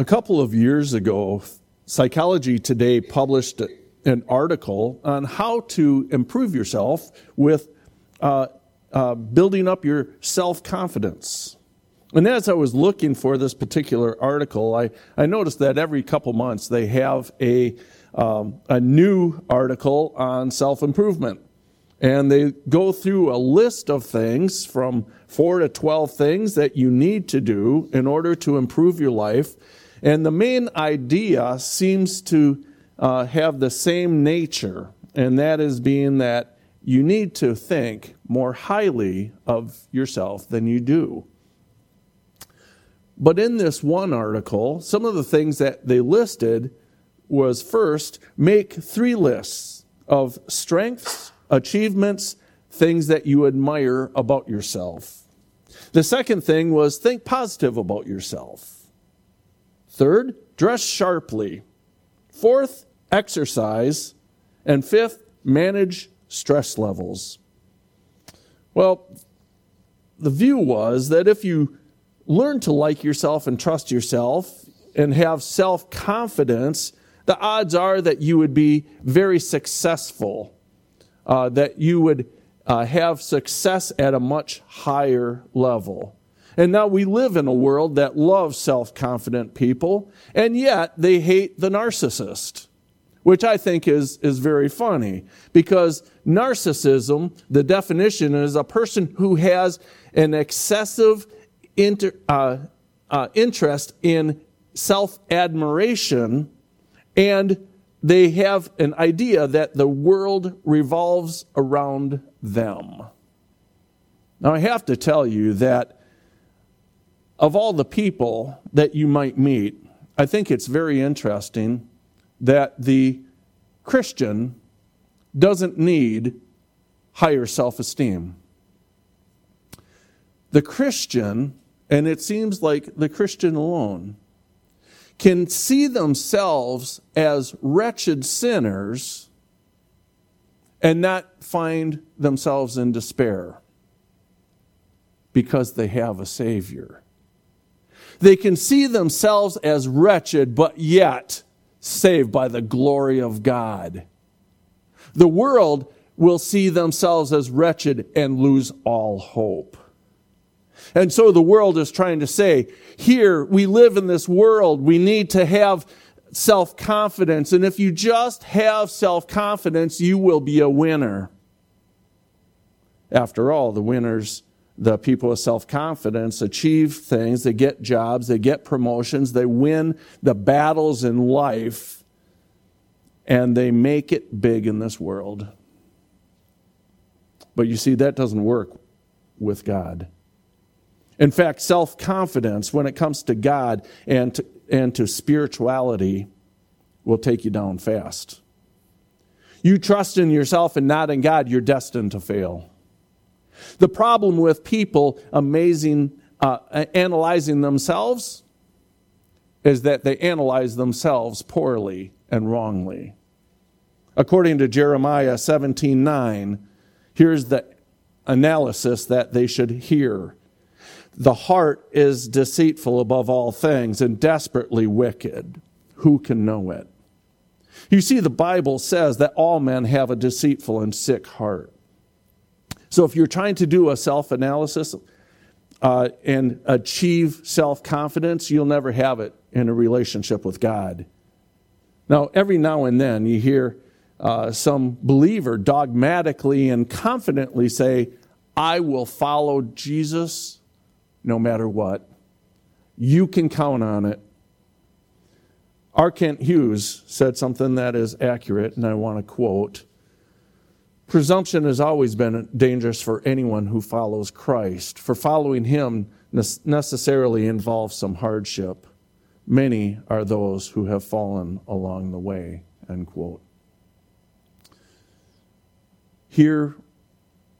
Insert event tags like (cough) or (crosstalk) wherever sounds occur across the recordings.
A couple of years ago, Psychology Today published an article on how to improve yourself with uh, uh, building up your self confidence. And as I was looking for this particular article, I, I noticed that every couple months they have a, um, a new article on self improvement. And they go through a list of things from four to 12 things that you need to do in order to improve your life. And the main idea seems to uh, have the same nature, and that is being that you need to think more highly of yourself than you do. But in this one article, some of the things that they listed was first, make three lists of strengths, achievements, things that you admire about yourself. The second thing was think positive about yourself. Third, dress sharply. Fourth, exercise. And fifth, manage stress levels. Well, the view was that if you learn to like yourself and trust yourself and have self confidence, the odds are that you would be very successful, uh, that you would uh, have success at a much higher level. And now we live in a world that loves self confident people, and yet they hate the narcissist which I think is, is very funny because narcissism, the definition is a person who has an excessive inter, uh, uh, interest in self admiration and they have an idea that the world revolves around them. Now, I have to tell you that of all the people that you might meet, I think it's very interesting that the Christian doesn't need higher self esteem. The Christian, and it seems like the Christian alone, can see themselves as wretched sinners and not find themselves in despair because they have a Savior. They can see themselves as wretched, but yet saved by the glory of God. The world will see themselves as wretched and lose all hope. And so the world is trying to say, here, we live in this world. We need to have self confidence. And if you just have self confidence, you will be a winner. After all, the winners the people with self confidence achieve things, they get jobs, they get promotions, they win the battles in life, and they make it big in this world. But you see, that doesn't work with God. In fact, self confidence, when it comes to God and to, and to spirituality, will take you down fast. You trust in yourself and not in God, you're destined to fail. The problem with people amazing, uh, analyzing themselves is that they analyze themselves poorly and wrongly. According to Jeremiah 17:9, here's the analysis that they should hear. The heart is deceitful above all things and desperately wicked. Who can know it? You see, the Bible says that all men have a deceitful and sick heart. So if you're trying to do a self analysis uh, and achieve self confidence, you'll never have it in a relationship with God. Now, every now and then you hear uh, some believer dogmatically and confidently say, I will follow Jesus no matter what. You can count on it. R. Kent Hughes said something that is accurate, and I want to quote. Presumption has always been dangerous for anyone who follows Christ, for following him necessarily involves some hardship. Many are those who have fallen along the way. End quote. Here,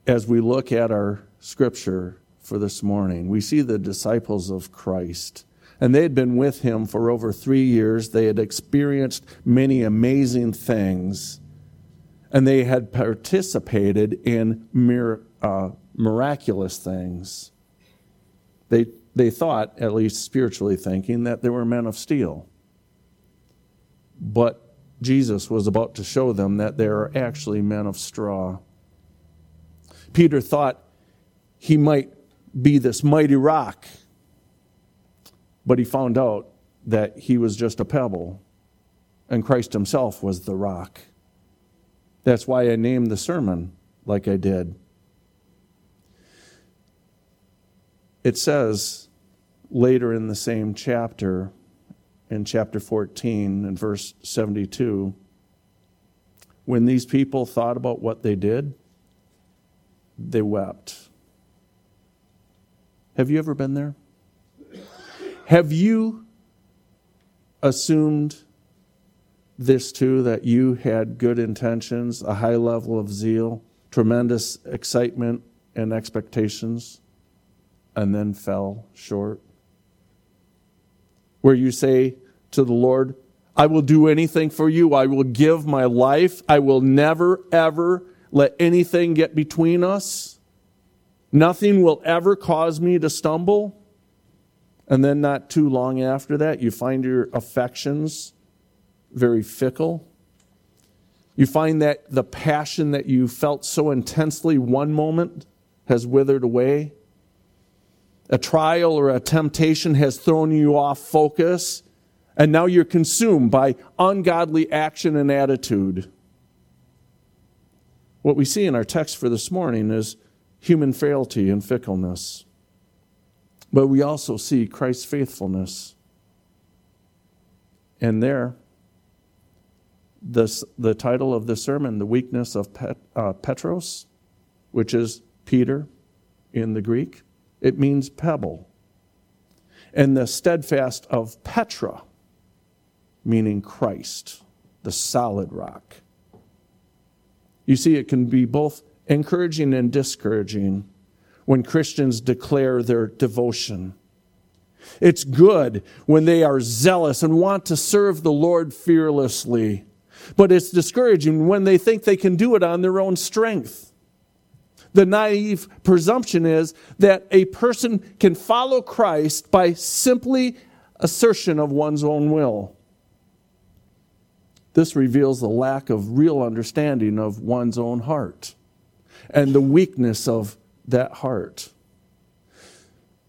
as we look at our scripture for this morning, we see the disciples of Christ. And they had been with him for over three years. They had experienced many amazing things and they had participated in mir- uh, miraculous things. They they thought, at least spiritually thinking, that they were men of steel. But Jesus was about to show them that they are actually men of straw. Peter thought he might be this mighty rock, but he found out that he was just a pebble, and Christ himself was the rock. That's why I named the sermon like I did. It says later in the same chapter, in chapter 14 and verse 72, when these people thought about what they did, they wept. Have you ever been there? Have you assumed this too that you had good intentions, a high level of zeal, tremendous excitement and expectations, and then fell short? Where you say to the Lord, I will do anything for you. I will give my life. I will never, ever let anything get between us. Nothing will ever cause me to stumble. And then, not too long after that, you find your affections very fickle. You find that the passion that you felt so intensely one moment has withered away. A trial or a temptation has thrown you off focus, and now you're consumed by ungodly action and attitude. What we see in our text for this morning is human frailty and fickleness. But we also see Christ's faithfulness. And there, this, the title of the sermon, The Weakness of Pet, uh, Petros, which is Peter in the Greek, it means pebble. And the steadfast of Petra, meaning Christ, the solid rock. You see, it can be both encouraging and discouraging when Christians declare their devotion. It's good when they are zealous and want to serve the Lord fearlessly, but it's discouraging when they think they can do it on their own strength. The naive presumption is that a person can follow Christ by simply assertion of one's own will. This reveals the lack of real understanding of one's own heart and the weakness of that heart.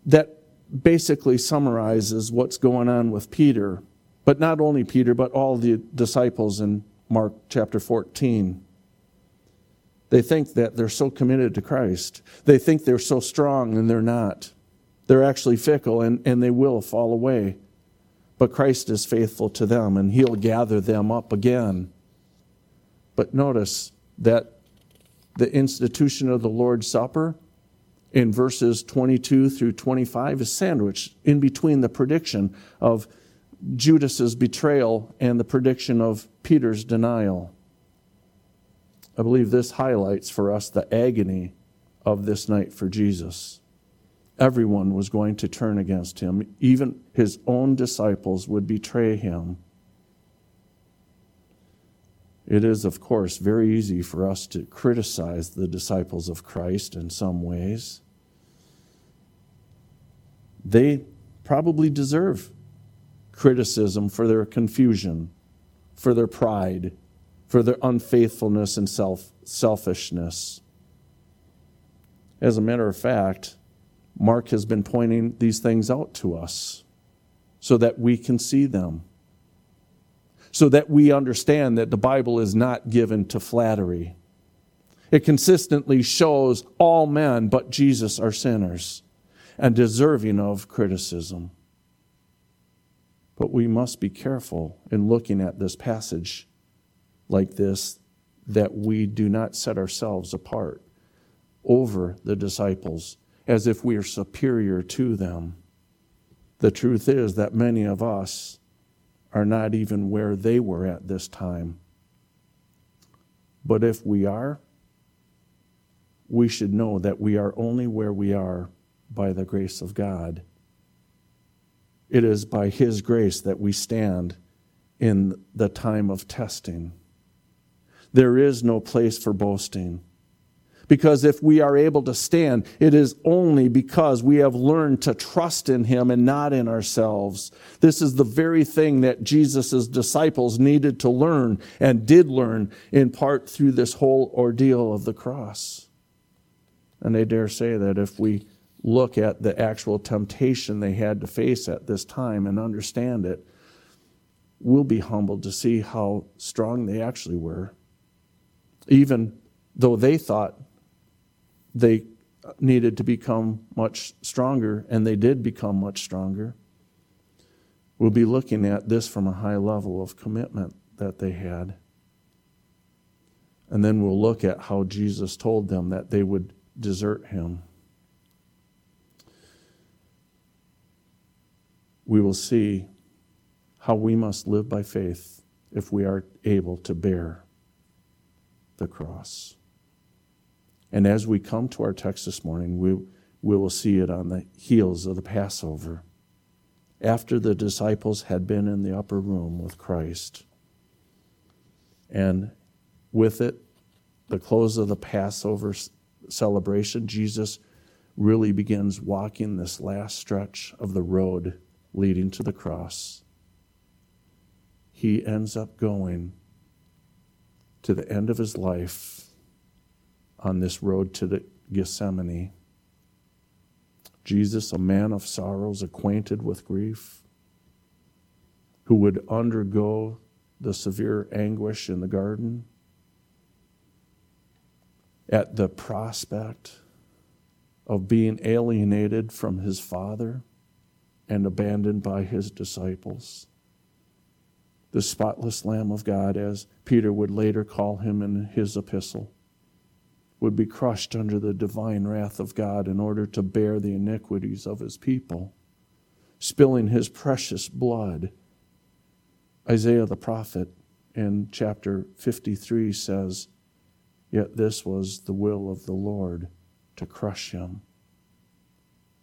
That basically summarizes what's going on with Peter, but not only Peter, but all the disciples in Mark chapter 14. They think that they're so committed to Christ. They think they're so strong, and they're not. They're actually fickle, and, and they will fall away. But Christ is faithful to them, and He'll gather them up again. But notice that the institution of the Lord's Supper in verses 22 through 25 is sandwiched in between the prediction of Judas's betrayal and the prediction of Peter's denial. I believe this highlights for us the agony of this night for Jesus. Everyone was going to turn against him. Even his own disciples would betray him. It is, of course, very easy for us to criticize the disciples of Christ in some ways. They probably deserve criticism for their confusion, for their pride, for their unfaithfulness and self, selfishness. As a matter of fact, Mark has been pointing these things out to us so that we can see them so that we understand that the Bible is not given to flattery. It consistently shows all men but Jesus are sinners and deserving of criticism. But we must be careful in looking at this passage like this that we do not set ourselves apart over the disciples as if we are superior to them. The truth is that many of us are not even where they were at this time. But if we are, we should know that we are only where we are by the grace of God. It is by His grace that we stand in the time of testing. There is no place for boasting Because if we are able to stand, it is only because we have learned to trust in Him and not in ourselves. This is the very thing that Jesus' disciples needed to learn and did learn in part through this whole ordeal of the cross. And they dare say that if we look at the actual temptation they had to face at this time and understand it, we'll be humbled to see how strong they actually were. Even though they thought they needed to become much stronger, and they did become much stronger. We'll be looking at this from a high level of commitment that they had. And then we'll look at how Jesus told them that they would desert him. We will see how we must live by faith if we are able to bear the cross. And as we come to our text this morning, we, we will see it on the heels of the Passover. After the disciples had been in the upper room with Christ, and with it, the close of the Passover celebration, Jesus really begins walking this last stretch of the road leading to the cross. He ends up going to the end of his life on this road to the Gethsemane. Jesus, a man of sorrows, acquainted with grief, who would undergo the severe anguish in the garden at the prospect of being alienated from his Father and abandoned by his disciples. The spotless Lamb of God, as Peter would later call him in his epistle would be crushed under the divine wrath of God in order to bear the iniquities of his people, spilling his precious blood. Isaiah the prophet in chapter 53 says, Yet this was the will of the Lord to crush him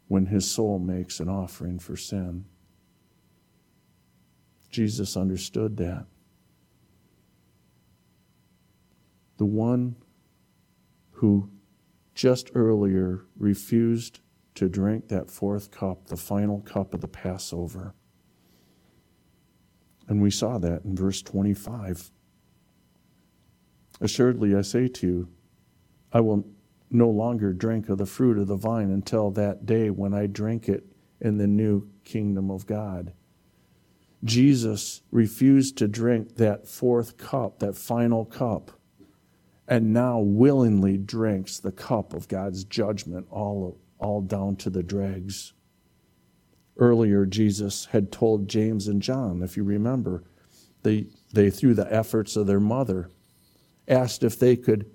when his soul makes an offering for sin. Jesus understood that. The one who just earlier refused to drink that fourth cup, the final cup of the Passover. And we saw that in verse 25. Assuredly, I say to you, I will no longer drink of the fruit of the vine until that day when I drink it in the new kingdom of God. Jesus refused to drink that fourth cup, that final cup and now willingly drinks the cup of God's judgment all, all down to the dregs. Earlier, Jesus had told James and John, if you remember, they, they, through the efforts of their mother, asked if they could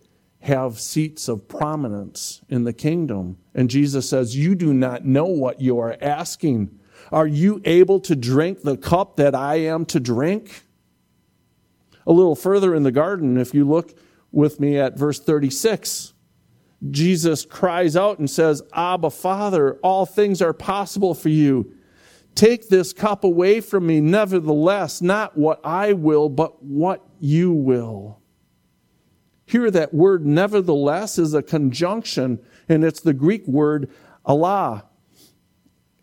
have seats of prominence in the kingdom. And Jesus says, You do not know what you are asking. Are you able to drink the cup that I am to drink? A little further in the garden, if you look with me at verse 36. Jesus cries out and says, Abba, Father, all things are possible for you. Take this cup away from me. Nevertheless, not what I will, but what you will. Here, that word nevertheless is a conjunction, and it's the Greek word alla.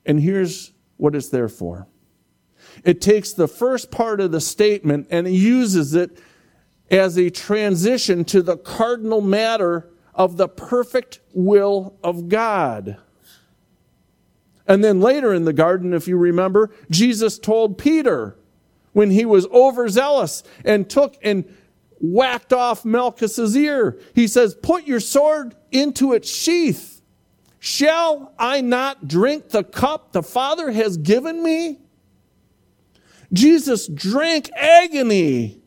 And here's what it's there for it takes the first part of the statement and it uses it as a transition to the cardinal matter of the perfect will of God. And then later in the garden, if you remember, Jesus told Peter when he was overzealous and took and whacked off Malchus's ear, he says, Put your sword into its sheath. Shall I not drink the cup the Father has given me? Jesus drank agony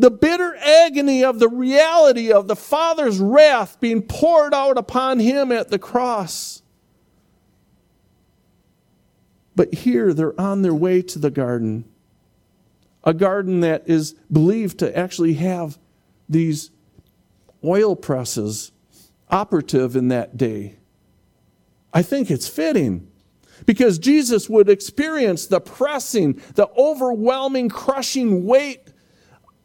the bitter agony of the reality of the Father's wrath being poured out upon him at the cross. But here they're on their way to the garden, a garden that is believed to actually have these oil presses operative in that day. I think it's fitting because Jesus would experience the pressing, the overwhelming, crushing weight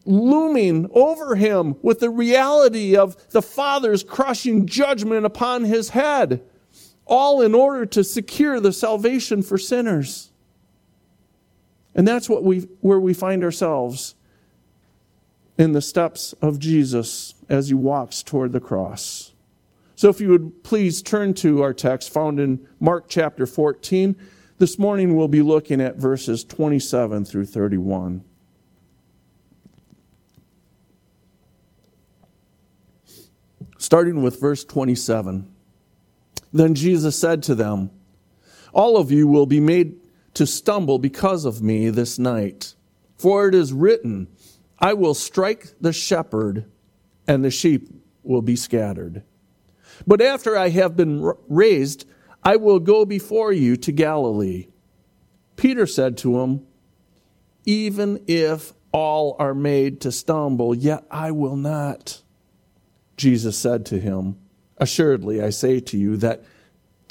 looming over him with the reality of the Father's crushing judgment upon his head, all in order to secure the salvation for sinners. And that's what we, where we find ourselves in the steps of Jesus as he walks toward the cross. So, if you would please turn to our text found in Mark chapter 14. This morning we'll be looking at verses 27 through 31. Starting with verse 27. Then Jesus said to them, All of you will be made to stumble because of me this night. For it is written, I will strike the shepherd, and the sheep will be scattered. But after I have been raised, I will go before you to Galilee. Peter said to him, Even if all are made to stumble, yet I will not. Jesus said to him, Assuredly, I say to you that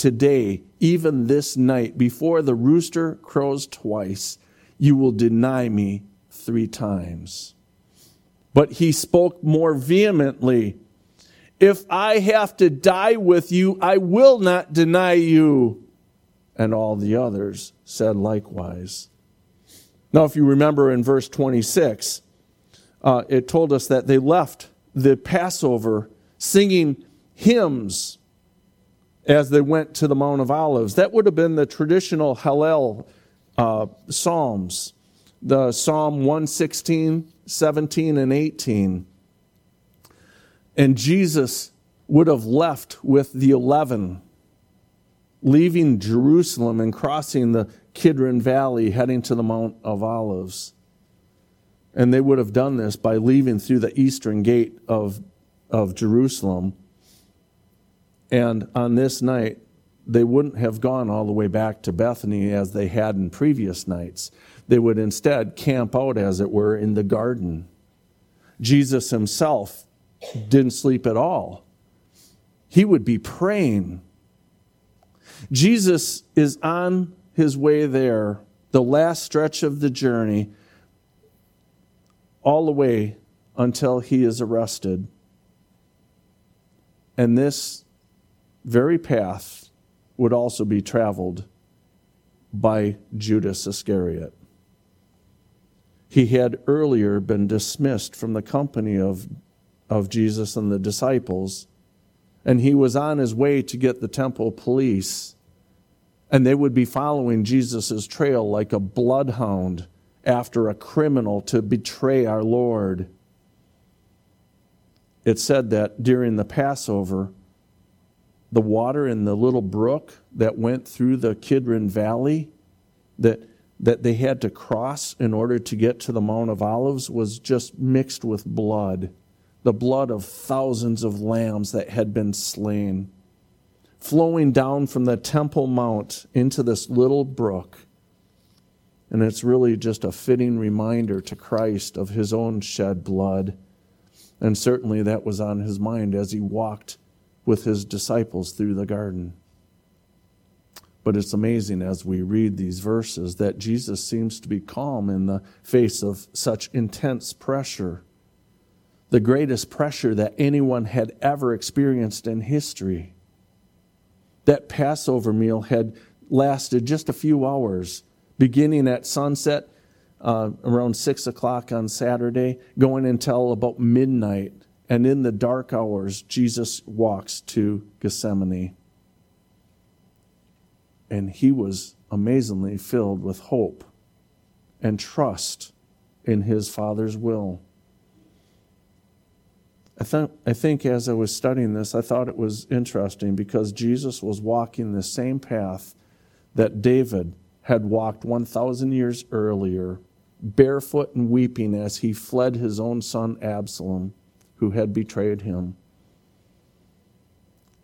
today, even this night, before the rooster crows twice, you will deny me three times. But he spoke more vehemently If I have to die with you, I will not deny you. And all the others said likewise. Now, if you remember in verse 26, uh, it told us that they left the Passover singing hymns as they went to the Mount of Olives. That would have been the traditional Hallel uh, Psalms, the Psalm 116, 17, and 18. And Jesus would have left with the 11, leaving Jerusalem and crossing the Kidron Valley, heading to the Mount of Olives. And they would have done this by leaving through the eastern gate of, of Jerusalem and on this night, they wouldn't have gone all the way back to Bethany as they had in previous nights. They would instead camp out, as it were, in the garden. Jesus himself didn't sleep at all, he would be praying. Jesus is on his way there, the last stretch of the journey, all the way until he is arrested. And this very path would also be traveled by Judas Iscariot. He had earlier been dismissed from the company of, of Jesus and the disciples, and he was on his way to get the temple police, and they would be following Jesus' trail like a bloodhound after a criminal to betray our Lord. It said that during the Passover, the water in the little brook that went through the Kidron Valley that, that they had to cross in order to get to the Mount of Olives was just mixed with blood, the blood of thousands of lambs that had been slain, flowing down from the Temple Mount into this little brook. And it's really just a fitting reminder to Christ of his own shed blood. And certainly that was on his mind as he walked with his disciples through the garden. But it's amazing as we read these verses that Jesus seems to be calm in the face of such intense pressure. The greatest pressure that anyone had ever experienced in history. That Passover meal had lasted just a few hours, beginning at sunset uh, around 6 o'clock on Saturday, going until about midnight and in the dark hours, Jesus walks to Gethsemane. And he was amazingly filled with hope and trust in his Father's will. I, th- I think as I was studying this, I thought it was interesting because Jesus was walking the same path that David had walked 1,000 years earlier, barefoot and weeping as he fled his own son Absalom who had betrayed him.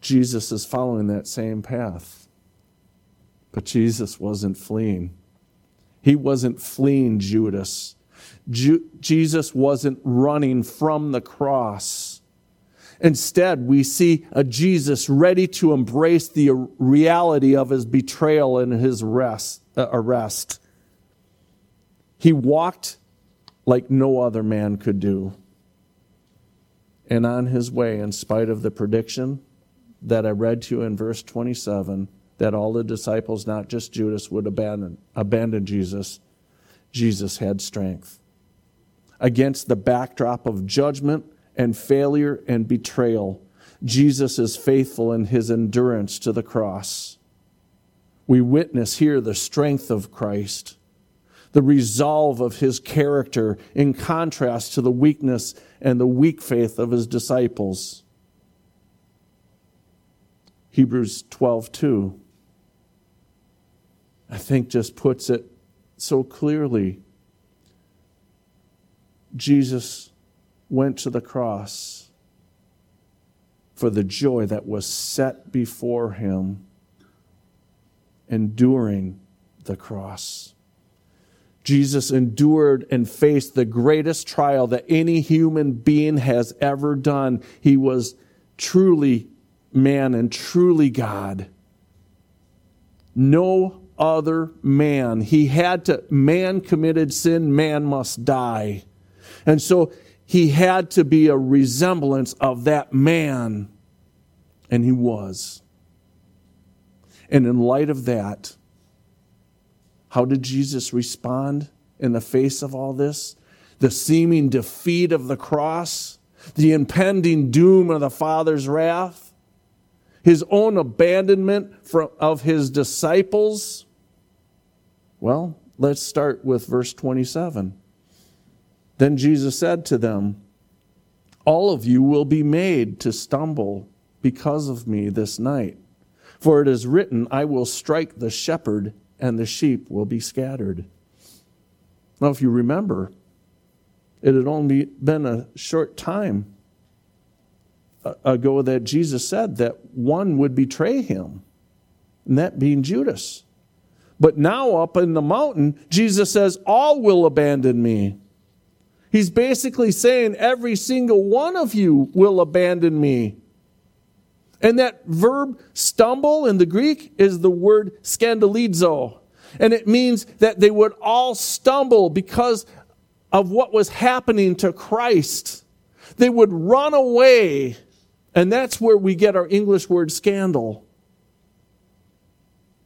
Jesus is following that same path. But Jesus wasn't fleeing. He wasn't fleeing Judas. Ju- Jesus wasn't running from the cross. Instead, we see a Jesus ready to embrace the reality of his betrayal and his arrest. Uh, arrest. He walked like no other man could do. And on his way, in spite of the prediction that I read to you in verse 27, that all the disciples, not just Judas, would abandon, abandon Jesus, Jesus had strength. Against the backdrop of judgment and failure and betrayal, Jesus is faithful in his endurance to the cross. We witness here the strength of Christ, the resolve of his character in contrast to the weakness and the weak faith of his disciples. Hebrews 12 2 I think just puts it so clearly. Jesus went to the cross for the joy that was set before him, enduring the cross. Jesus endured and faced the greatest trial that any human being has ever done. He was truly man and truly God. No other man. He had to, man committed sin, man must die. And so he had to be a resemblance of that man. And he was. And in light of that, how did Jesus respond in the face of all this? The seeming defeat of the cross, the impending doom of the Father's wrath, his own abandonment of his disciples. Well, let's start with verse 27. Then Jesus said to them, All of you will be made to stumble because of me this night. For it is written, I will strike the shepherd, and the sheep will be scattered. Now, if you remember, it had only been a short time uh, ago that Jesus said that one would betray him, and that being Judas. But now, up in the mountain, Jesus says, All will abandon me. He's basically saying, Every single one of you will abandon me. And that verb stumble in the Greek is the word scandalizo. And it means that they would all stumble because of what was happening to Christ. They would run away and that's where we get our English word scandal.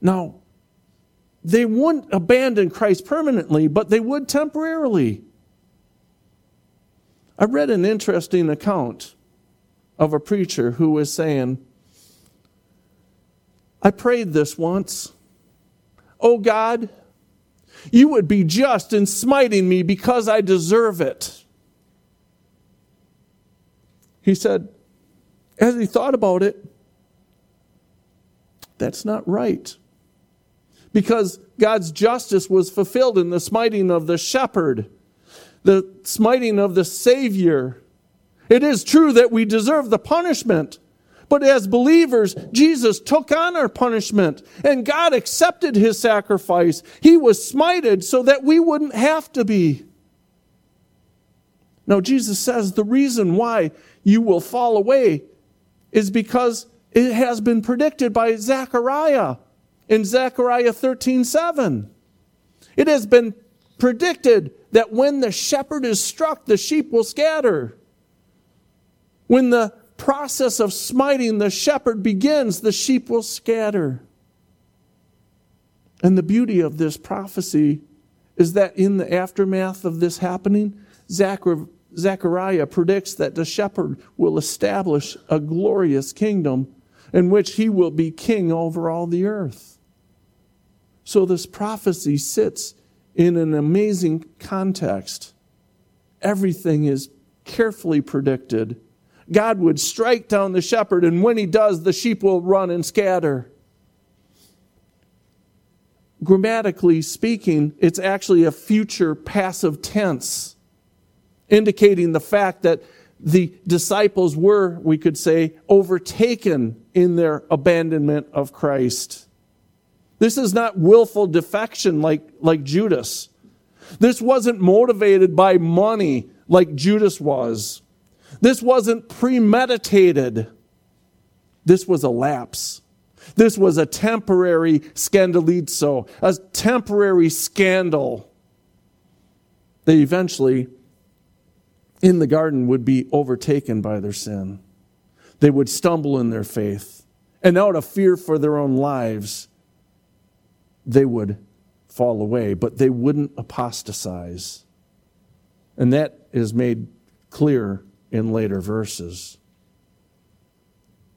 Now, they wouldn't abandon Christ permanently, but they would temporarily. I read an interesting account of a preacher who was saying, I prayed this once. Oh God, you would be just in smiting me because I deserve it. He said, as he thought about it, that's not right. Because God's justice was fulfilled in the smiting of the shepherd, the smiting of the Savior. It is true that we deserve the punishment. But as believers, Jesus took on our punishment and God accepted his sacrifice. He was smited so that we wouldn't have to be. Now, Jesus says the reason why you will fall away is because it has been predicted by Zechariah in Zechariah 13 7. It has been predicted that when the shepherd is struck, the sheep will scatter. When the process of smiting the shepherd begins, the sheep will scatter. And the beauty of this prophecy is that in the aftermath of this happening, Zechariah predicts that the shepherd will establish a glorious kingdom in which he will be king over all the earth. So this prophecy sits in an amazing context. Everything is carefully predicted. God would strike down the shepherd, and when he does, the sheep will run and scatter. Grammatically speaking, it's actually a future passive tense indicating the fact that the disciples were, we could say, overtaken in their abandonment of Christ. This is not willful defection like, like Judas. This wasn't motivated by money like Judas was. This wasn't premeditated. This was a lapse. This was a temporary scandalizo, a temporary scandal. They eventually, in the garden, would be overtaken by their sin. They would stumble in their faith. And out of fear for their own lives, they would fall away, but they wouldn't apostatize. And that is made clear in later verses.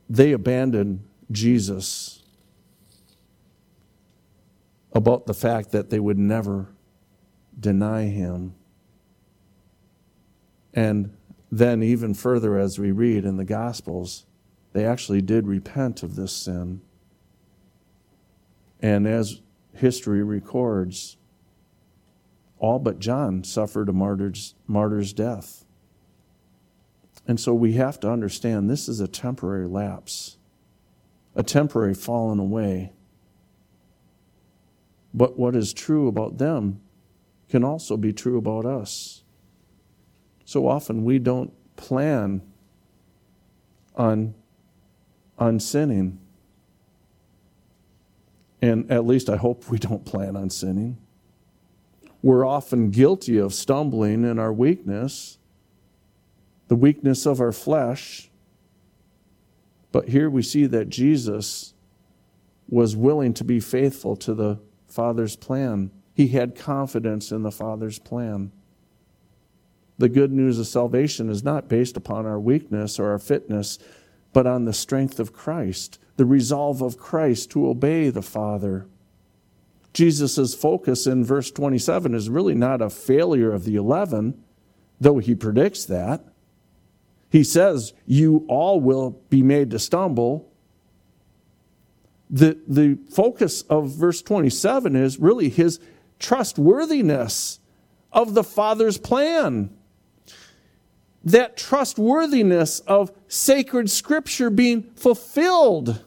They abandoned Jesus about the fact that they would never deny him. And then, even further, as we read in the Gospels, they actually did repent of this sin. And as history records, all but John suffered a martyr's, martyr's death. And so we have to understand this is a temporary lapse, a temporary falling away. But what is true about them can also be true about us. So often we don't plan on, on sinning. And at least I hope we don't plan on sinning. We're often guilty of stumbling in our weakness, the weakness of our flesh. But here we see that Jesus was willing to be faithful to the Father's plan. He had confidence in the Father's plan. The good news of salvation is not based upon our weakness or our fitness, but on the strength of Christ, the resolve of Christ to obey the Father. Jesus' focus in verse 27 is really not a failure of the 11, though he predicts that. He says, You all will be made to stumble. The, the focus of verse 27 is really his trustworthiness of the Father's plan that trustworthiness of sacred scripture being fulfilled.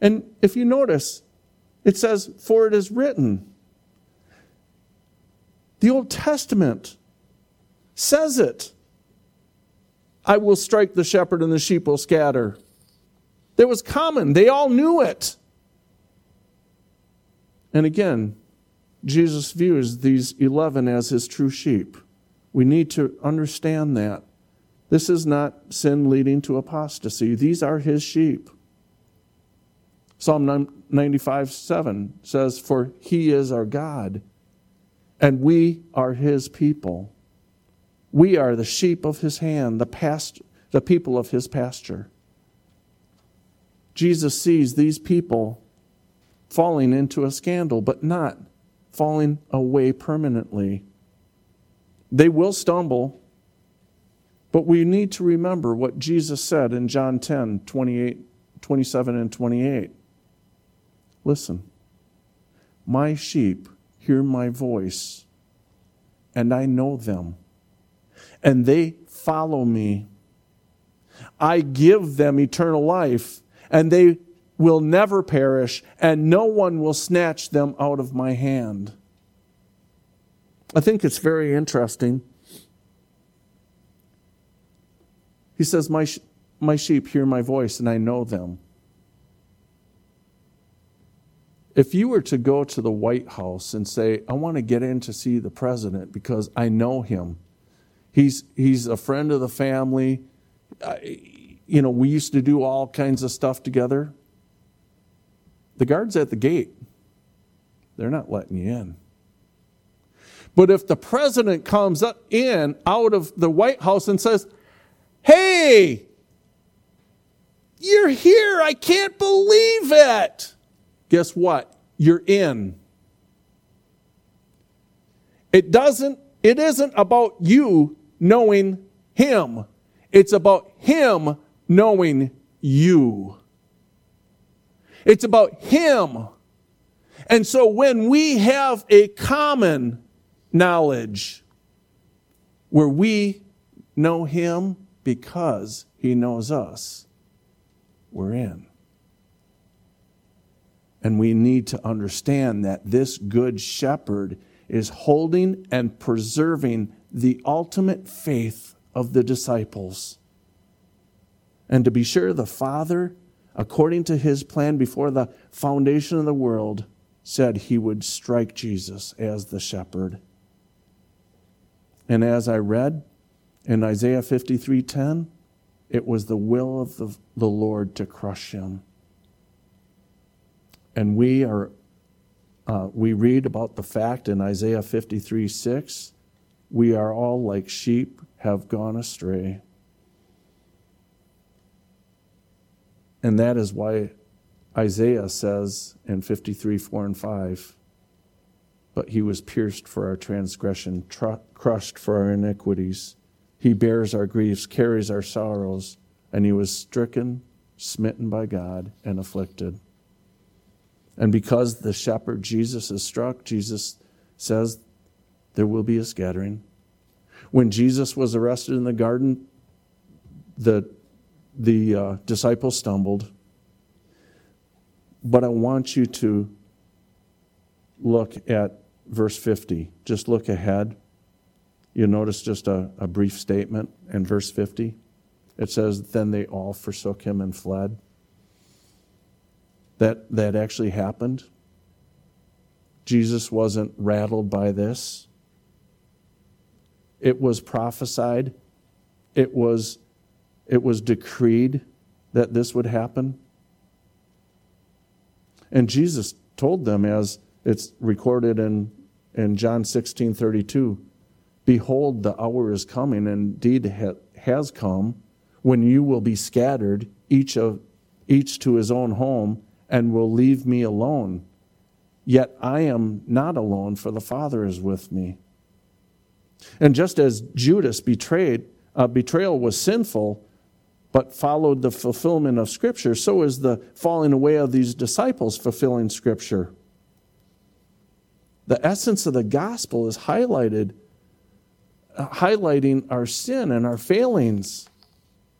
And if you notice, it says, For it is written. The Old Testament says it. I will strike the shepherd and the sheep will scatter. It was common, they all knew it. And again, Jesus views these 11 as his true sheep. We need to understand that. This is not sin leading to apostasy. These are his sheep. Psalm 95 7 says, For he is our God, and we are his people. We are the sheep of his hand, the, past, the people of his pasture. Jesus sees these people falling into a scandal, but not falling away permanently. They will stumble, but we need to remember what Jesus said in John 10 28, 27 and 28. Listen, my sheep hear my voice, and I know them, and they follow me. I give them eternal life, and they will never perish, and no one will snatch them out of my hand. I think it's very interesting. He says, My, my sheep hear my voice, and I know them. If you were to go to the White House and say, I want to get in to see the president because I know him, he's, he's a friend of the family, I, you know, we used to do all kinds of stuff together. The guards at the gate, they're not letting you in. But if the president comes up in out of the White House and says, Hey, you're here. I can't believe it. Guess what? You're in. It doesn't, it isn't about you knowing him. It's about him knowing you. It's about him. And so when we have a common knowledge where we know Him because He knows us. We're in. And we need to understand that this good shepherd is holding and preserving the ultimate faith of the disciples. And to be sure, the Father, according to his plan before the foundation of the world, said he would strike Jesus as the shepherd. And as I read in Isaiah 53:10, it was the will of the, the Lord to crush him. And we are uh, we read about the fact in Isaiah 53 6, we are all like sheep have gone astray. And that is why Isaiah says in 53 4 and 5, but he was pierced for our transgression, tr- crushed for our iniquities. He bears our griefs, carries our sorrows, and he was stricken, smitten by God, and afflicted. And because the shepherd Jesus is struck, Jesus says there will be a scattering. When Jesus was arrested in the garden, the, the uh, disciples stumbled. But I want you to look at verse 50. Just look ahead. You notice just a, a brief statement in verse 50. It says, Then they all forsook him and fled that that actually happened. Jesus wasn't rattled by this. It was prophesied. It was it was decreed that this would happen. And Jesus told them as it's recorded in, in John 16 32, Behold, the hour is coming, and indeed has come, when you will be scattered, each, of, each to his own home, and will leave me alone. Yet I am not alone, for the Father is with me. And just as Judas betrayed, uh, betrayal was sinful, but followed the fulfillment of Scripture, so is the falling away of these disciples fulfilling Scripture. The essence of the gospel is highlighted, uh, highlighting our sin and our failings,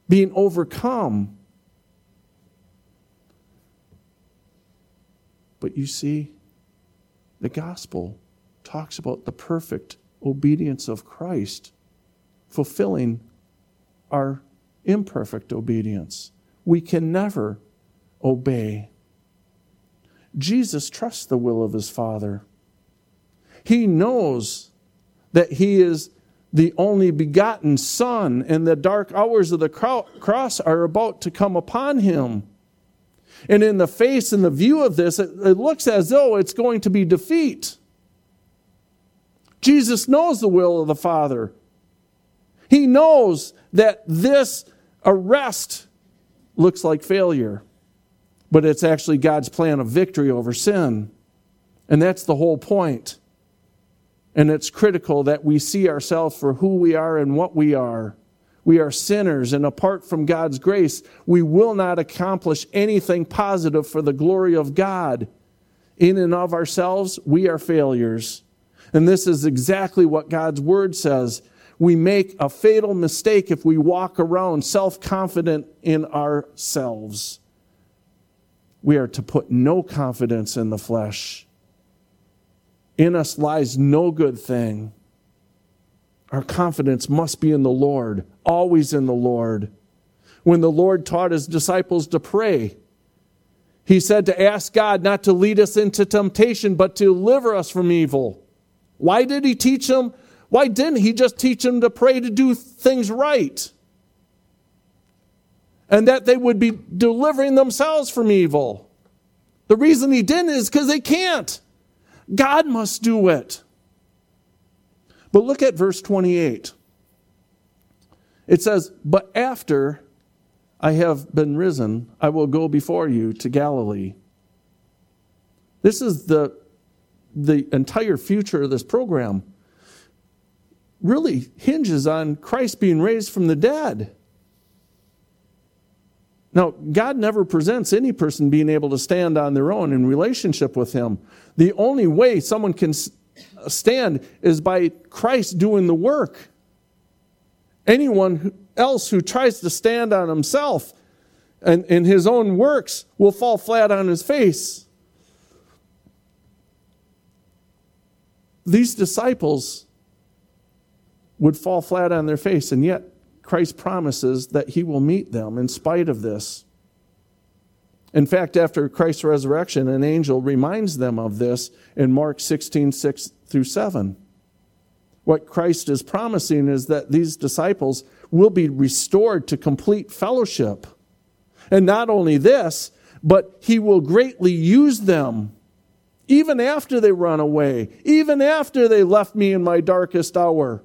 being overcome But you see, the gospel talks about the perfect obedience of Christ fulfilling our imperfect obedience. We can never obey. Jesus trusts the will of his Father. He knows that he is the only begotten Son, and the dark hours of the cross are about to come upon him. And in the face and the view of this, it, looks as though it's going to be defeat. Jesus knows the will of the Father. He knows that this arrest looks like failure, but it's actually God's plan of victory over sin. And that's the whole point. And it's critical that we see ourselves for who we are and what we are. We are sinners, and apart from God's grace, we will not accomplish anything positive for the glory of God. In and of ourselves, we are failures. And this is exactly what God's word says. We make a fatal mistake if we walk around self confident in ourselves. We are to put no confidence in the flesh. In us lies no good thing. Our confidence must be in the Lord, always in the Lord. When the Lord taught his disciples to pray, he said to ask God not to lead us into temptation, but to deliver us from evil. Why did he teach them? Why didn't he just teach them to pray to do things right? And that they would be delivering themselves from evil. The reason he didn't is because they can't. God must do it. But look at verse 28. It says, But after I have been risen, I will go before you to Galilee. This is the, the entire future of this program. Really hinges on Christ being raised from the dead. Now, God never presents any person being able to stand on their own in relationship with Him. The only way someone can stand is by Christ doing the work. Anyone else who tries to stand on himself and in his own works will fall flat on his face. These disciples would fall flat on their face, and yet Christ promises that he will meet them in spite of this. In fact, after Christ's resurrection, an angel reminds them of this in Mark 16, 6 through 7. what Christ is promising is that these disciples will be restored to complete fellowship. And not only this, but he will greatly use them even after they run away, even after they left me in my darkest hour,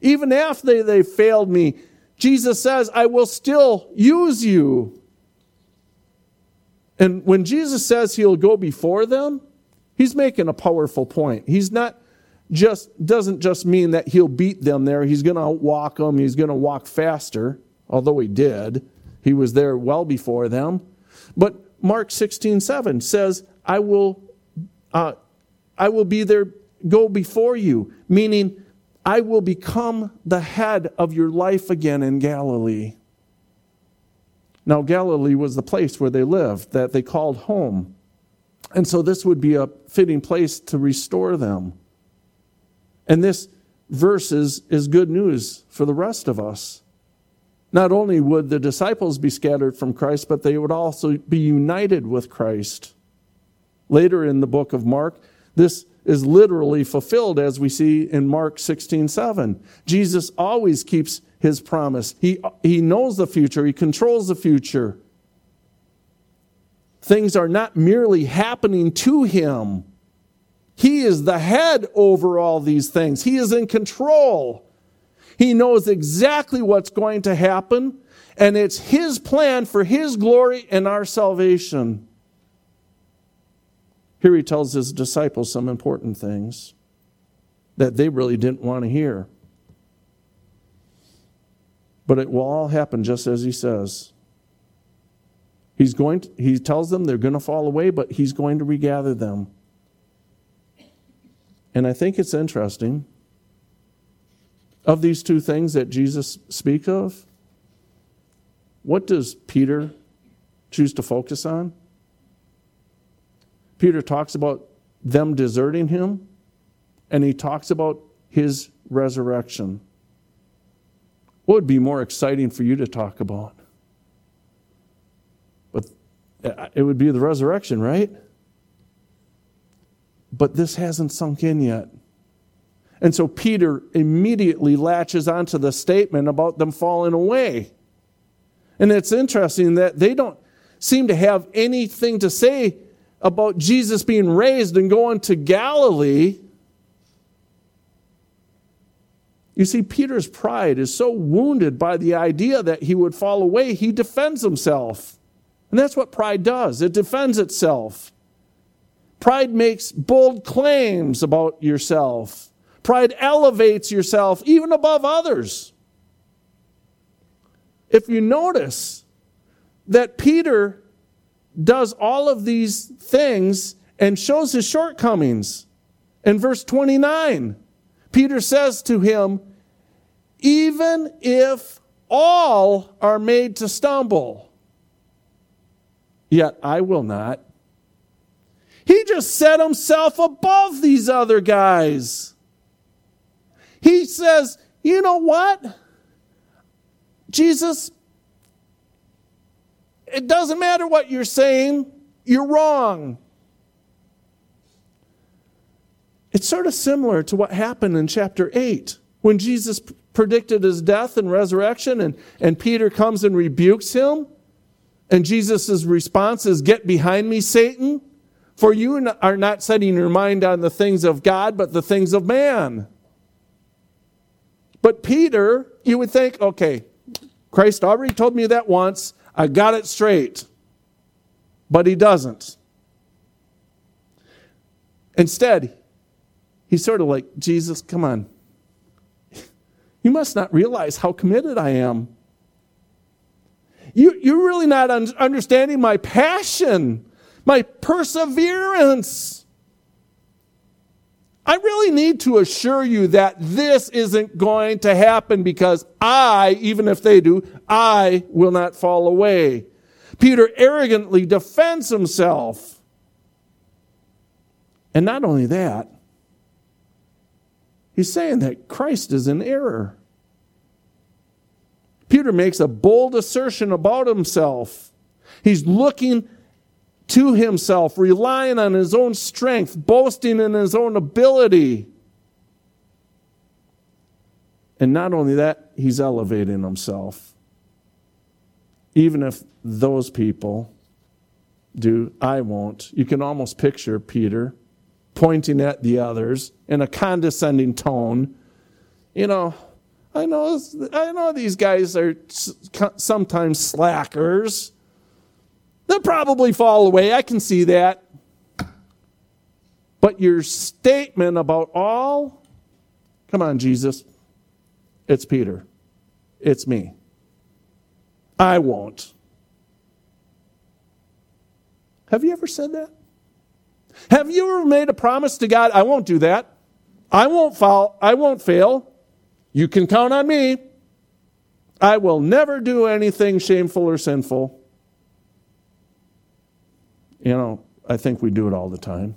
even after they, failed me. Jesus says, I will still use you. And when Jesus says he'll go before them, he's making a powerful point. He's not just doesn't just mean that he'll beat them there. He's going to walk them. He's going to walk faster, although he did. He was there well before them. But Mark 16, 7 says, I will, uh, I will be there, go before you, meaning I will become the head of your life again in Galilee. Now, Galilee was the place where they lived, that they called home. And so this would be a fitting place to restore them. And this verse is, is good news for the rest of us. Not only would the disciples be scattered from Christ, but they would also be united with Christ. Later in the book of Mark, this is literally fulfilled as we see in Mark 16 7. Jesus always keeps his promise. He, he knows the future, he controls the future. Things are not merely happening to him, he is the head over all these things, He is in control. He knows exactly what's going to happen, and it's His plan for His glory and our salvation. Here he tells his disciples some important things that they really didn't want to hear. But it will all happen just as he says. He's going to, he tells them they're going to fall away, but he's going to regather them. And I think it's interesting. Of these two things that Jesus speaks of, what does Peter choose to focus on? Peter talks about them deserting him, and he talks about his resurrection. What would be more exciting for you to talk about? But uh, it would be the resurrection, right? But this hasn't sunk in yet. And so Peter immediately latches onto the statement about them falling away. And it's interesting that they don't seem to have anything to say about Jesus being raised and going to Galilee. You see, Peter's pride is so wounded by the idea that he would fall away, he defends himself. And that's what pride does it defends itself. Pride makes bold claims about yourself. Pride elevates yourself even above others. If you notice that Peter does all of these things and shows his shortcomings, in verse 29, Peter says to him, Even if all are made to stumble, yet I will not. He just set himself above these other guys. He says, you know what? Jesus, it doesn't matter what you're saying, you're wrong. It's sort of similar to what happened in chapter 8 when Jesus predicted his death and resurrection, and, and Peter comes and rebukes him. And Jesus' response is, Get behind me, Satan. For you are not setting your mind on the things of God, but the things of man. But Peter, you would think, okay, Christ already told me that once. I got it straight. But he doesn't. Instead, he's sort of like, Jesus, come on. You must not realize how committed I am. You, you're really not un- understanding my passion my perseverance. I really need to assure you that this isn't going to happen because I, even if they do, I will not fall away. Peter arrogantly defends himself. And not only that, he's saying that Christ is in error. Peter makes a bold assertion about himself. He's looking to himself, relying on his own strength, boasting in his own ability. And not only that, he's elevating himself. Even if those people do, I won't. You can almost picture Peter pointing at the others in a condescending tone. You know, I know, I know these guys are sometimes slackers. They'll probably fall away. I can see that. But your statement about all, come on, Jesus, it's Peter, it's me. I won't. Have you ever said that? Have you ever made a promise to God, I won't do that. I won't fall, I won't fail. You can count on me. I will never do anything shameful or sinful. You know, I think we do it all the time.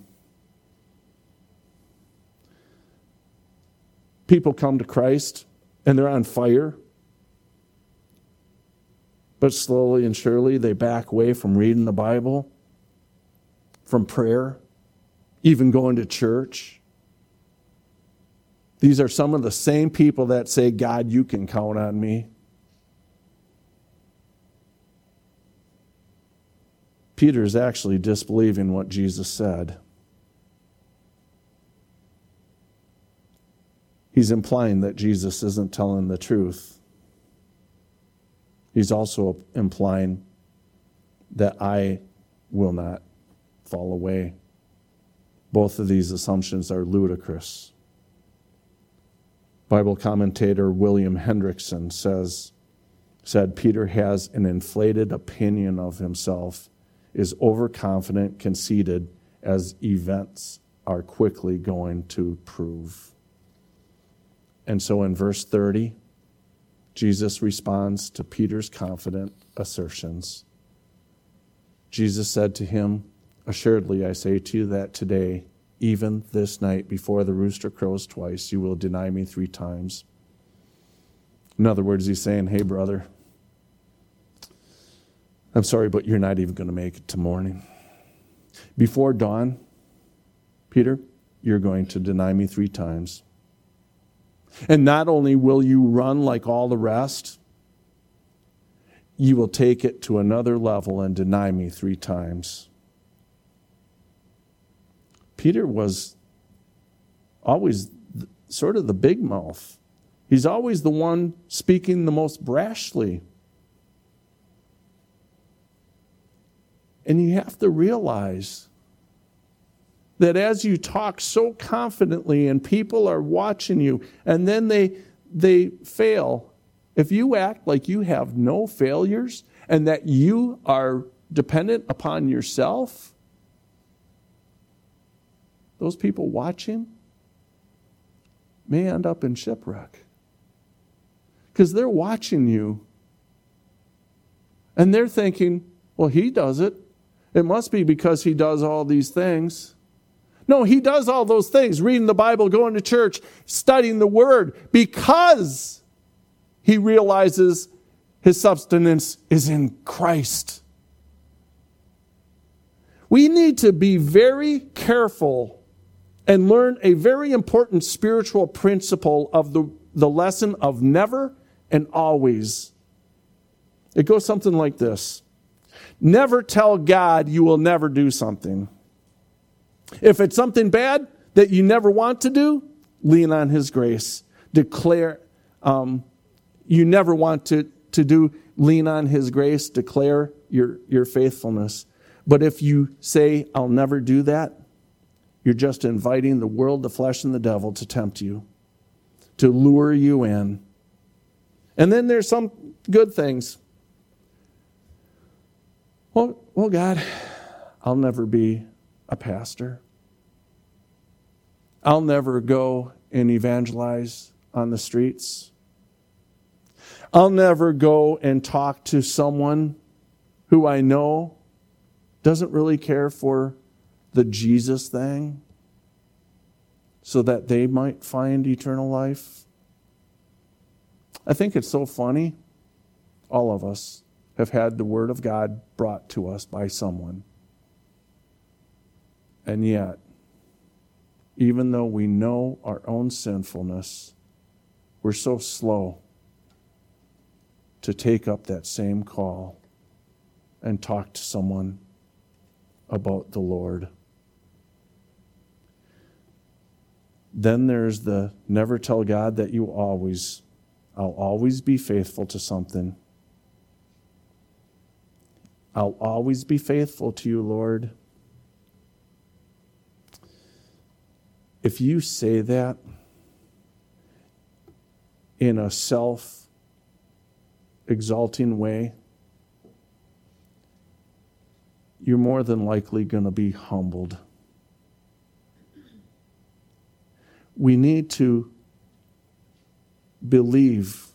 People come to Christ and they're on fire. But slowly and surely they back away from reading the Bible, from prayer, even going to church. These are some of the same people that say, God, you can count on me. Peter is actually disbelieving what Jesus said. He's implying that Jesus isn't telling the truth. He's also implying that I will not fall away. Both of these assumptions are ludicrous. Bible commentator William Hendriksen says, said Peter has an inflated opinion of himself, is overconfident, conceited, as events are quickly going to prove. And so in verse 30, Jesus responds to Peter's confident assertions. Jesus said to him, Assuredly, I say to you that today, even this night, before the rooster crows twice, you will deny me three times. In other words, he's saying, Hey, brother, I'm sorry, but you're not even going to make it to morning. Before dawn, Peter, you're going to deny me three times. And not only will you run like all the rest, you will take it to another level and deny me three times. Peter was always sort of the big mouth. He's always the one speaking the most brashly. And you have to realize that as you talk so confidently and people are watching you and then they they fail if you act like you have no failures and that you are dependent upon yourself those people watching may end up in shipwreck. Because they're watching you and they're thinking well he does it it must be because he does all these things no, he does all those things reading the Bible, going to church, studying the Word because he realizes his substance is in Christ. We need to be very careful and learn a very important spiritual principle of the, the lesson of never and always. It goes something like this Never tell God you will never do something. If it's something bad that you never want to do, lean on His grace. Declare, um, you never want to, to do, lean on His grace, declare your, your faithfulness. But if you say, I'll never do that, you're just inviting the world, the flesh, and the devil to tempt you, to lure you in. And then there's some good things. Well, well, God, I'll never be a pastor. I'll never go and evangelize on the streets. I'll never go and talk to someone who I know doesn't really care for the Jesus thing so that they might find eternal life. I think it's so funny. All of us have had the Word of God brought to us by someone. And yet, even though we know our own sinfulness, we're so slow to take up that same call and talk to someone about the Lord. Then there's the never tell God that you always, I'll always be faithful to something. I'll always be faithful to you, Lord. If you say that in a self exalting way, you're more than likely going to be humbled. We need to believe.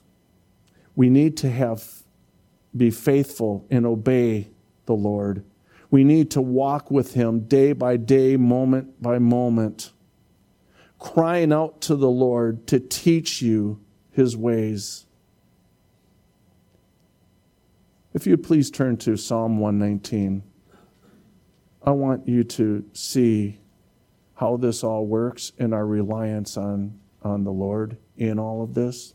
We need to have be faithful and obey the Lord. We need to walk with him day by day, moment by moment, crying out to the Lord to teach you his ways. If you'd please turn to Psalm 119. I want you to see how this all works and our reliance on, on the Lord in all of this.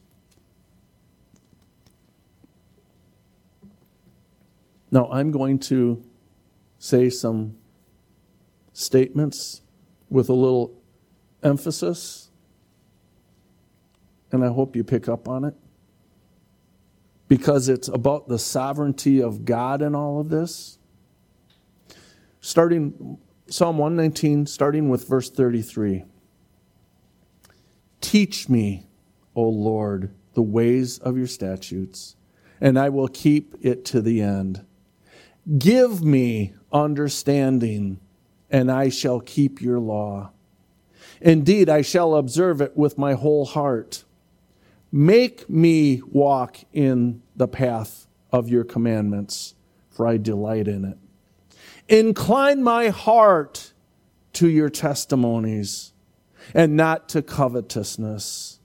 Now, I'm going to say some statements with a little emphasis, and I hope you pick up on it because it's about the sovereignty of God in all of this starting Psalm 119, starting with verse 33. Teach me, O Lord, the ways of your statutes, and I will keep it to the end. Give me understanding, and I shall keep your law. Indeed, I shall observe it with my whole heart. Make me walk in the path of your commandments, for I delight in it. Incline my heart to your testimonies and not to covetousness.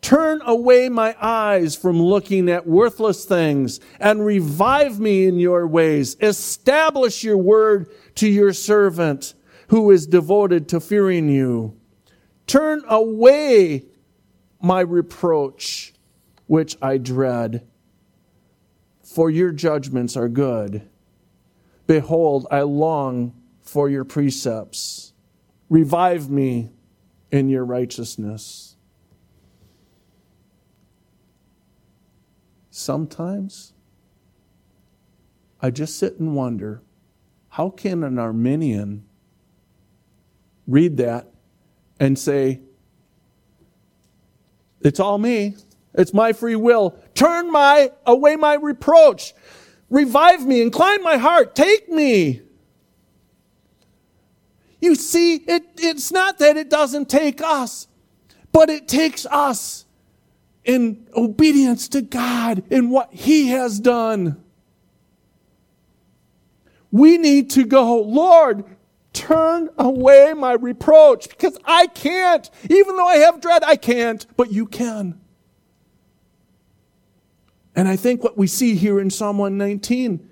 Turn away my eyes from looking at worthless things and revive me in your ways. Establish your word to your servant who is devoted to fearing you. Turn away my reproach, which I dread, for your judgments are good. Behold, I long for your precepts. Revive me in your righteousness. Sometimes I just sit and wonder how can an Arminian read that and say, It's all me. It's my free will. Turn my away my reproach. Revive me, incline my heart, take me. You see, it, it's not that it doesn't take us, but it takes us in obedience to God in what He has done. We need to go, Lord, turn away my reproach because I can't. Even though I have dread, I can't, but you can. And I think what we see here in Psalm 119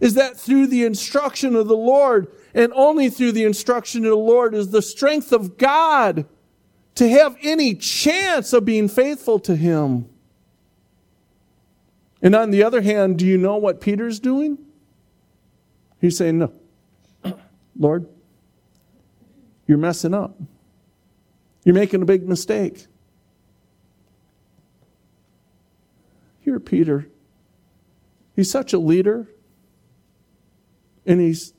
is that through the instruction of the Lord, and only through the instruction of the Lord, is the strength of God to have any chance of being faithful to Him. And on the other hand, do you know what Peter's doing? He's saying, No, (clears throat) Lord, you're messing up. You're making a big mistake. Here, Peter, he's such a leader. And he's,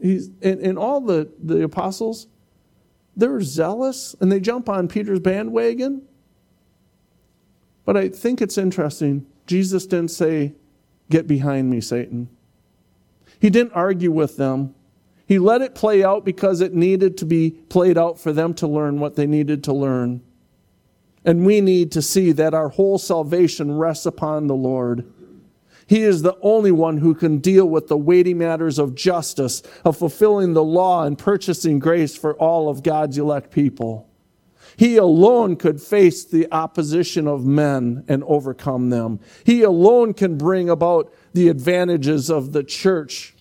he's and, and all the, the apostles, they're zealous and they jump on Peter's bandwagon. But I think it's interesting. Jesus didn't say, Get behind me, Satan. He didn't argue with them. He let it play out because it needed to be played out for them to learn what they needed to learn. And we need to see that our whole salvation rests upon the Lord. He is the only one who can deal with the weighty matters of justice, of fulfilling the law and purchasing grace for all of God's elect people. He alone could face the opposition of men and overcome them. He alone can bring about the advantages of the church.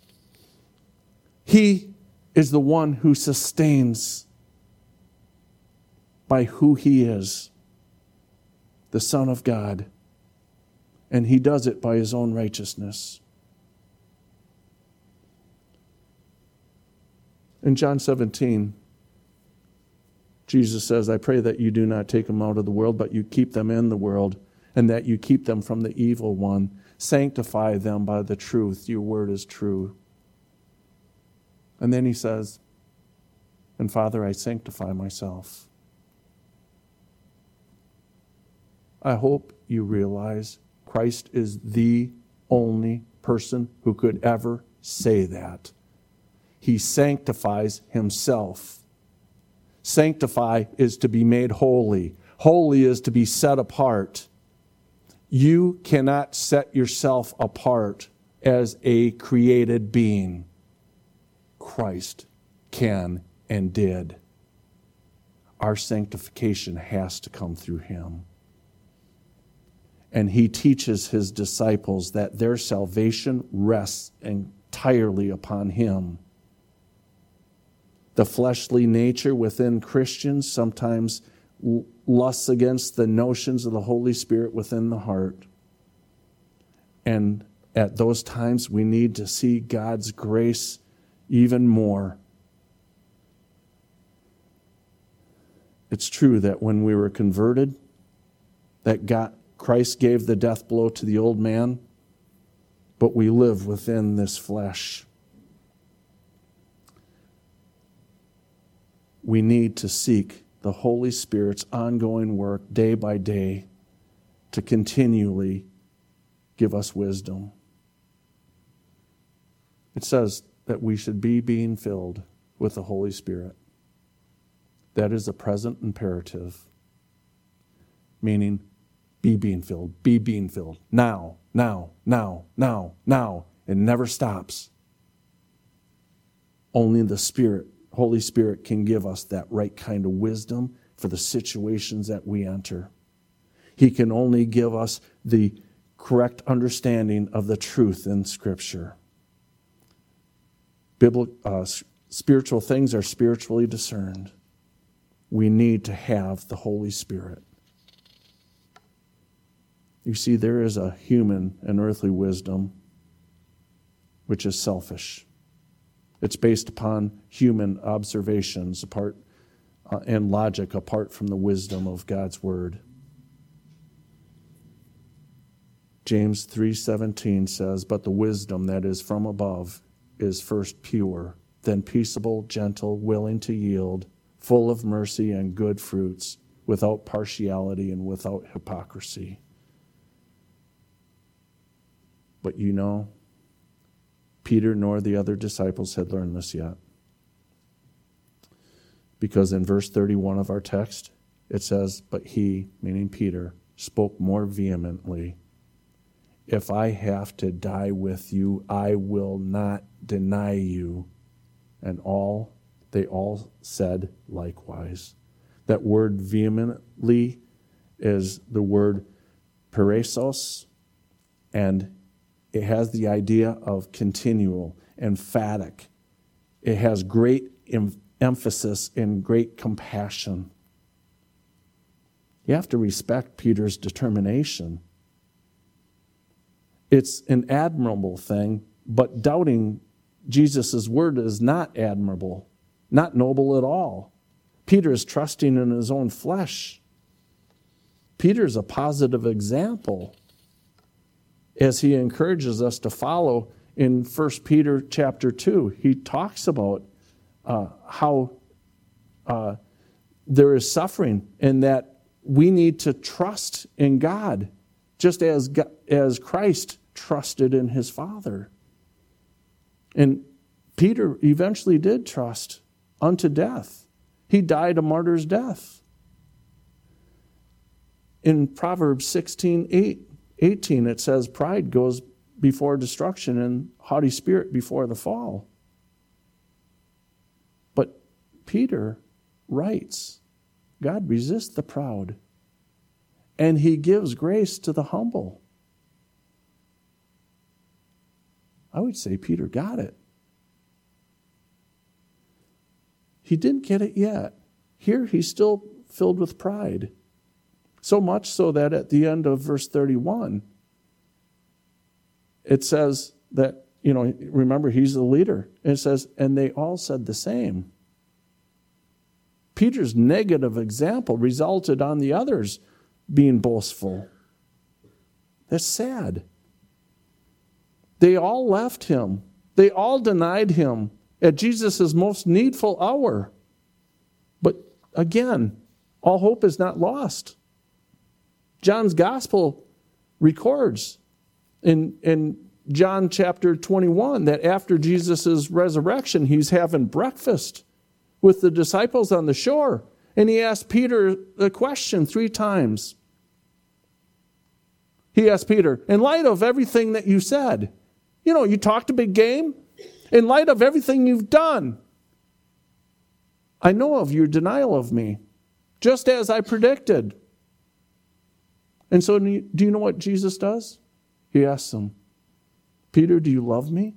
He is the one who sustains by who he is. the Son of God. And he does it by his own righteousness. In John 17, Jesus says, I pray that you do not take them out of the world, but you keep them in the world, and that you keep them from the evil one. Sanctify them by the truth. Your word is true. And then he says, And Father, I sanctify myself. I hope you realize Christ is the only person who could ever say that he sanctifies himself. Sanctify is to be made holy, holy is to be set apart. You cannot set yourself apart as a created being. Christ can and did. Our sanctification has to come through him. And he teaches his disciples that their salvation rests entirely upon him the fleshly nature within Christians sometimes lusts against the notions of the Holy Spirit within the heart. And at those times, we need to see God's grace even more. It's true that when we were converted, that God, Christ gave the death blow to the old man, but we live within this flesh. we need to seek the Holy Spirit's ongoing work day by day to continually give us wisdom. It says that we should be being filled with the Holy Spirit. That is a present imperative, meaning be being filled, be being filled now, now, now, now, now. It never stops. Only the Spirit Holy Spirit can give us that right kind of wisdom for the situations that we enter. He can only give us the correct understanding of the truth in Scripture. Biblical, uh, spiritual things are spiritually discerned. We need to have the Holy Spirit. You see, there is a human and earthly wisdom which is selfish. It's based upon human observations apart uh, and logic apart from the wisdom of God's word. James 3:17 says, "But the wisdom that is from above is first pure, then peaceable, gentle, willing to yield, full of mercy and good fruits, without partiality and without hypocrisy." But you know, Peter nor the other disciples had learned this yet. Because in verse 31 of our text, it says, But he, meaning Peter, spoke more vehemently If I have to die with you, I will not deny you. And all, they all said likewise. That word vehemently is the word peresos, and it has the idea of continual, emphatic. It has great em- emphasis and great compassion. You have to respect Peter's determination. It's an admirable thing, but doubting Jesus' word is not admirable, not noble at all. Peter is trusting in his own flesh. Peter's a positive example as he encourages us to follow in 1 Peter chapter 2. He talks about uh, how uh, there is suffering and that we need to trust in God just as, as Christ trusted in his Father. And Peter eventually did trust unto death. He died a martyr's death. In Proverbs 16 8, 18, it says, Pride goes before destruction and haughty spirit before the fall. But Peter writes, God resists the proud, and he gives grace to the humble. I would say Peter got it. He didn't get it yet. Here he's still filled with pride. So much so that at the end of verse 31, it says that, you know, remember, he's the leader. And it says, and they all said the same. Peter's negative example resulted on the others being boastful. That's sad. They all left him, they all denied him at Jesus' most needful hour. But again, all hope is not lost. John's gospel records in, in John chapter 21 that after Jesus' resurrection, he's having breakfast with the disciples on the shore. And he asked Peter the question three times. He asked Peter, in light of everything that you said, you know, you talked a big game, in light of everything you've done, I know of your denial of me, just as I predicted. And so, do you know what Jesus does? He asks him, Peter, do you love me?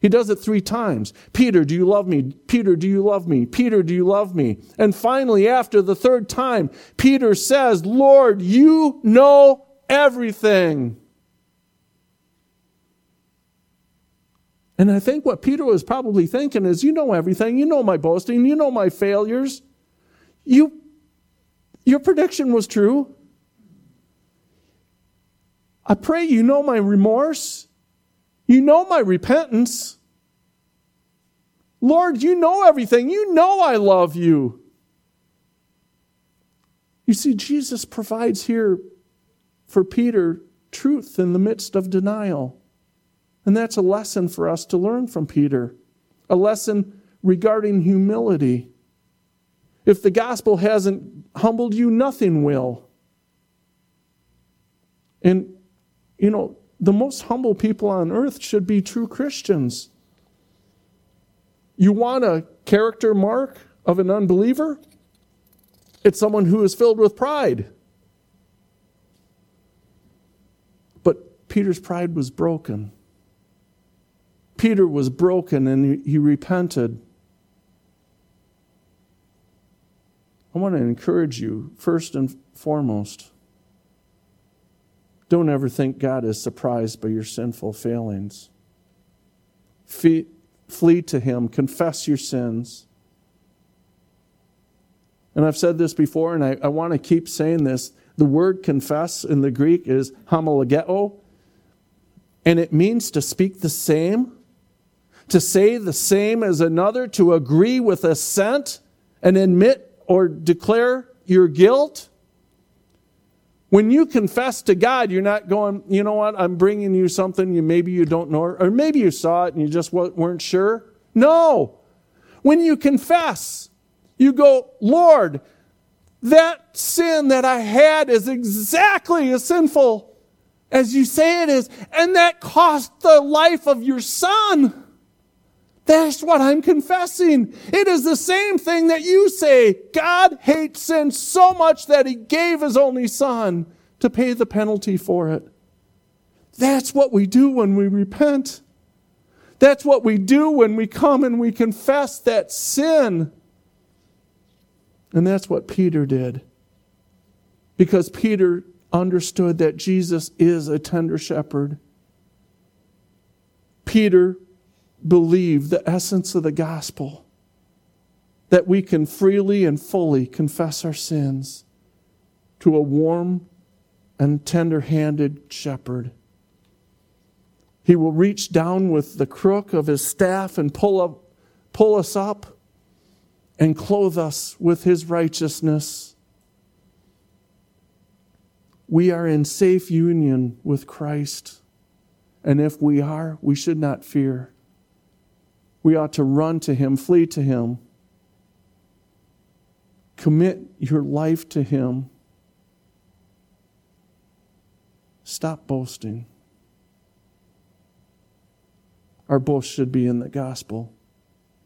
He does it three times. Peter, do you love me? Peter, do you love me? Peter, do you love me? And finally, after the third time, Peter says, Lord, you know everything. And I think what Peter was probably thinking is, you know everything. You know my boasting. You know my failures. You, your prediction was true. I pray you know my remorse. You know my repentance. Lord, you know everything. You know I love you. You see, Jesus provides here for Peter truth in the midst of denial. And that's a lesson for us to learn from Peter, a lesson regarding humility. If the gospel hasn't humbled you, nothing will. And you know, the most humble people on earth should be true Christians. You want a character mark of an unbeliever? It's someone who is filled with pride. But Peter's pride was broken. Peter was broken and he, repented. I want to encourage you, first and foremost, don't ever think God is surprised by your sinful failings. Flee, flee to Him, confess your sins. And I've said this before, and I, I want to keep saying this. The word confess in the Greek is homologeo, and it means to speak the same, to say the same as another, to agree with assent and admit or declare your guilt. When you confess to God, you're not going, you know what, I'm bringing you something you maybe you don't know, or maybe you saw it and you just weren't sure. No. When you confess, you go, Lord, that sin that I had is exactly as sinful as you say it is, and that cost the life of your son. That's what I'm confessing. It is the same thing that you say. God hates sin so much that he gave his only son to pay the penalty for it. That's what we do when we repent. That's what we do when we come and we confess that sin. And that's what Peter did. Because Peter understood that Jesus is a tender shepherd. Peter believe the essence of the gospel that we can freely and fully confess our sins to a warm and tender handed shepherd. He will reach down with the crook of his staff and pull, up, pull us up and clothe us with his righteousness. We are in safe union with Christ. And if we are, we should not fear we ought to run to Him, flee to Him. Commit your life to Him. Stop boasting. Our boast should be in the gospel,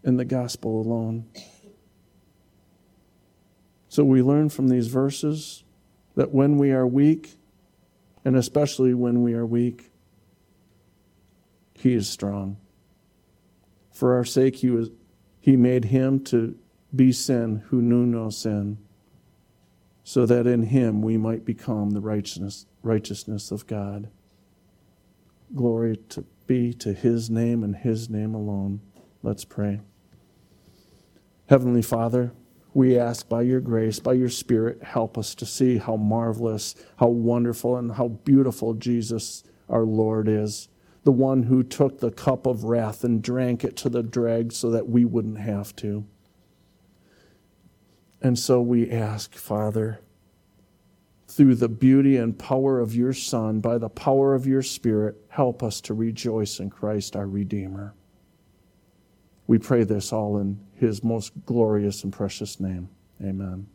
in the gospel alone. So we learn from these verses that when we are weak, and especially when we are weak, He is strong. For our sake, he, was, he made him to be sin who knew no sin, so that in him we might become the righteousness, righteousness of God. Glory to be to his name and his name alone. Let's pray. Heavenly Father, we ask by your grace, by your Spirit, help us to see how marvelous, how wonderful, and how beautiful Jesus our Lord is. The one who took the cup of wrath and drank it to the dregs so that we wouldn't have to. And so we ask, Father, through the beauty and power of your Son, by the power of your Spirit, help us to rejoice in Christ our Redeemer. We pray this all in his most glorious and precious name. Amen.